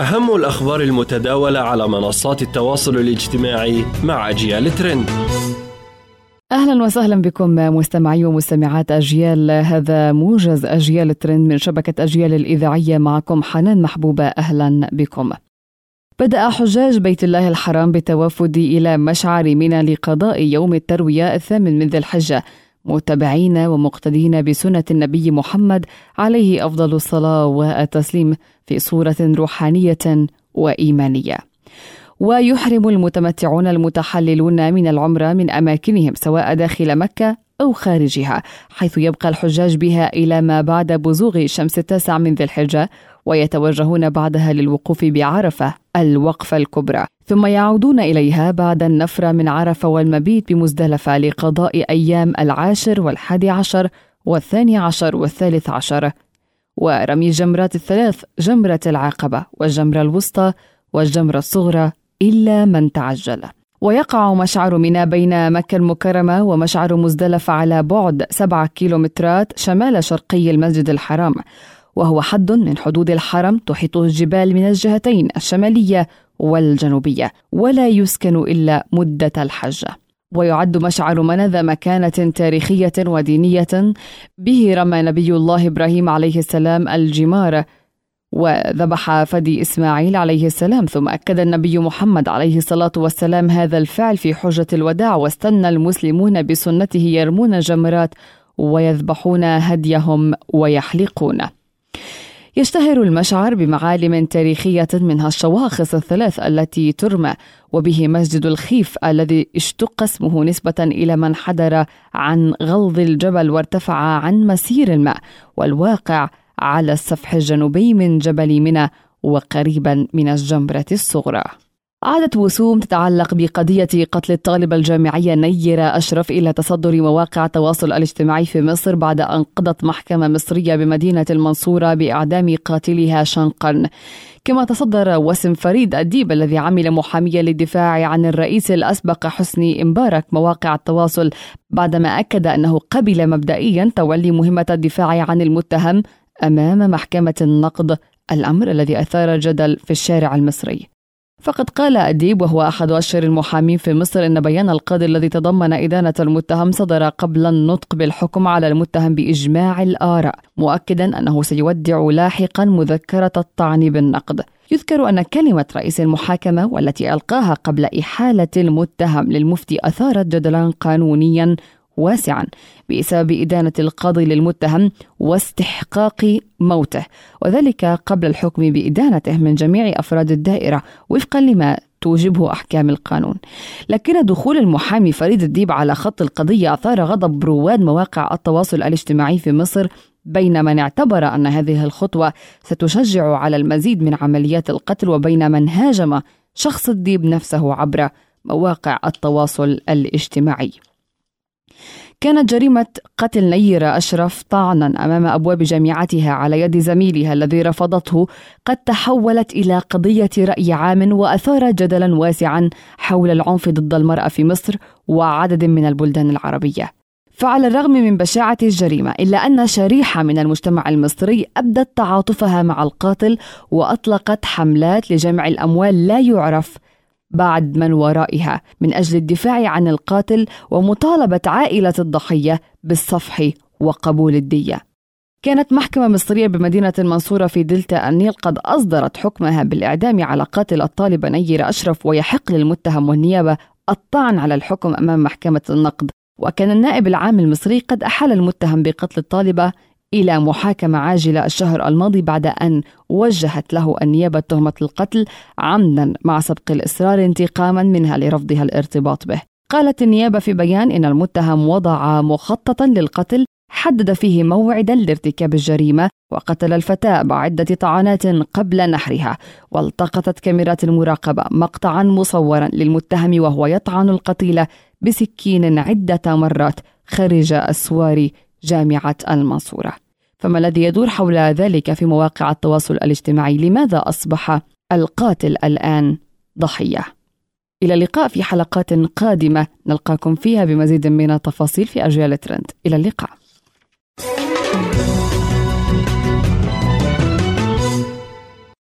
أهم الأخبار المتداولة على منصات التواصل الاجتماعي مع أجيال ترند. أهلا وسهلا بكم مستمعي ومستمعات أجيال. هذا موجز أجيال ترند من شبكة أجيال الإذاعية معكم حنان محبوبه أهلا بكم. بدأ حجاج بيت الله الحرام بالتوافد إلى مشعر منى لقضاء يوم التروية الثامن من ذي الحجة. متبعين ومقتدين بسنة النبي محمد عليه أفضل الصلاة والتسليم في صورة روحانية وإيمانية. ويحرم المتمتعون المتحللون من العمرة من أماكنهم سواء داخل مكة أو خارجها حيث يبقى الحجاج بها إلى ما بعد بزوغ شمس التاسع من ذي الحجة ويتوجهون بعدها للوقوف بعرفة الوقفة الكبرى. ثم يعودون إليها بعد النفر من عرفة والمبيت بمزدلفة لقضاء أيام العاشر والحادي عشر والثاني عشر والثالث عشر. ورمي الجمرات الثلاث جمرة العقبة والجمرة الوسطى والجمرة الصغرى إلا من تعجل. ويقع مشعر منى بين مكة المكرمة ومشعر مزدلفة على بعد سبعة كيلومترات شمال شرقي المسجد الحرام وهو حد من حدود الحرم تحيطه الجبال من الجهتين الشمالية والجنوبية ولا يسكن إلا مدة الحج. ويعد مشعر منى ذا مكانة تاريخية ودينية به رمى نبي الله إبراهيم عليه السلام الجمار وذبح فدي إسماعيل عليه السلام ثم أكد النبي محمد عليه الصلاة والسلام هذا الفعل في حجة الوداع واستنى المسلمون بسنته يرمون جمرات ويذبحون هديهم ويحلقون. يشتهر المشعر بمعالم تاريخية منها الشواخص الثلاث التي ترمى وبه مسجد الخيف الذي اشتق اسمه نسبة إلى من حدر عن غلظ الجبل وارتفع عن مسير الماء والواقع على السفح الجنوبي من جبل منى وقريبا من الجمرة الصغرى. عادت وسوم تتعلق بقضية قتل الطالبة الجامعية نيرة أشرف إلى تصدر مواقع التواصل الاجتماعي في مصر بعد أن قضت محكمة مصرية بمدينة المنصورة بإعدام قاتلها شنقا كما تصدر وسم فريد الديب الذي عمل محاميا للدفاع عن الرئيس الأسبق حسني مبارك مواقع التواصل بعدما أكد أنه قبل مبدئيا تولي مهمة الدفاع عن المتهم أمام محكمة النقد الأمر الذي أثار الجدل في الشارع المصري. فقد قال أديب وهو أحد أشهر المحامين في مصر أن بيان القاضي الذي تضمن إدانة المتهم صدر قبل النطق بالحكم على المتهم بإجماع الآراء مؤكدا أنه سيودع لاحقا مذكرة الطعن بالنقد يذكر أن كلمة رئيس المحاكمة والتي ألقاها قبل إحالة المتهم للمفتي أثارت جدلا قانونيا واسعا بسبب إدانة القاضي للمتهم واستحقاق موته وذلك قبل الحكم بإدانته من جميع أفراد الدائرة وفقا لما توجبه أحكام القانون. لكن دخول المحامي فريد الديب على خط القضية أثار غضب رواد مواقع التواصل الاجتماعي في مصر بين من اعتبر أن هذه الخطوة ستشجع على المزيد من عمليات القتل وبين من هاجم شخص الديب نفسه عبر مواقع التواصل الاجتماعي. كانت جريمة قتل نيرة أشرف طعنا أمام أبواب جامعتها على يد زميلها الذي رفضته قد تحولت إلى قضية رأي عام وأثار جدلا واسعا حول العنف ضد المرأة في مصر وعدد من البلدان العربية. فعلى الرغم من بشاعة الجريمة إلا أن شريحة من المجتمع المصري أبدت تعاطفها مع القاتل وأطلقت حملات لجمع الأموال لا يعرف بعد من ورائها من أجل الدفاع عن القاتل ومطالبة عائلة الضحية بالصفح وقبول الدية. كانت محكمة مصرية بمدينة المنصورة في دلتا النيل قد أصدرت حكمها بالإعدام على قاتل الطالبة نير أشرف ويحق للمتهم والنيابة الطعن على الحكم أمام محكمة النقد وكان النائب العام المصري قد أحال المتهم بقتل الطالبة إلى محاكمة عاجلة الشهر الماضي بعد أن وجهت له النيابة تهمة القتل عمدا مع سبق الإصرار انتقاما منها لرفضها الارتباط به. قالت النيابة في بيان إن المتهم وضع مخططا للقتل حدد فيه موعدا لارتكاب الجريمة وقتل الفتاة بعدة طعنات قبل نحرها. والتقطت كاميرات المراقبة مقطعا مصورا للمتهم وهو يطعن القتيلة بسكين عدة مرات خارج أسوار جامعة المنصورة. فما الذي يدور حول ذلك في مواقع التواصل الاجتماعي؟ لماذا أصبح القاتل الآن ضحية؟ إلى اللقاء في حلقات قادمة. نلقاكم فيها بمزيد من التفاصيل في أجيال ترند. إلى اللقاء. thank you